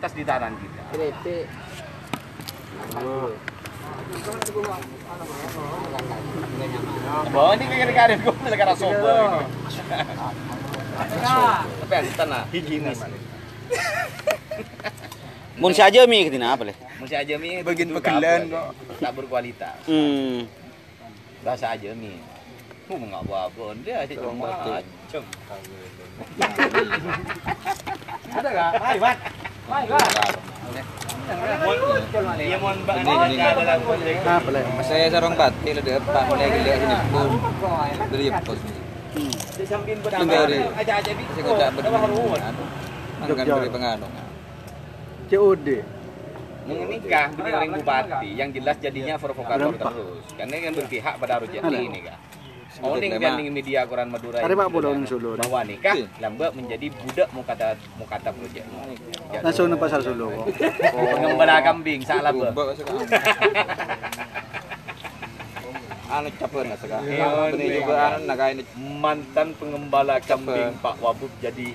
atas di tangan kita. Bawa ini kayak karir gue negara sober. Tapi yang tanah higienis. Mun saja mi ketina apa le? Mesti aja mi Bagian pegelan apa, tak berkualitas. Hmm. Bahasa aja mi. Mau nggak apa-apa, dia aja cuma macam. Ada enggak? Mari, Mat. Mari, Mat. Iya mon mbak ini ada dalam konteks. Apa le? Saya sarong batik le depan mulai gila pun dari pos. Aja-aja bi. Saya kota berdua. Jogja. dari penganu. COD. Menikah dengan bupati yang jelas jadinya provokator terus. Karena kan berpihak pada Rojati ini kan. Oh, ini Memang. kan media koran Madura. Ada ini Pak orang Solo, Bahwa nikah Iya. lambat menjadi budak mau kata mau kata proyek. Langsung ke pasar Solo. kok. Pengembala kambing salah be. Bawa sekarang. Anu caper na sekarang. Iya, Ini iya. juga anu naga ini Mantan pengembala kambing Pak Wabub jadi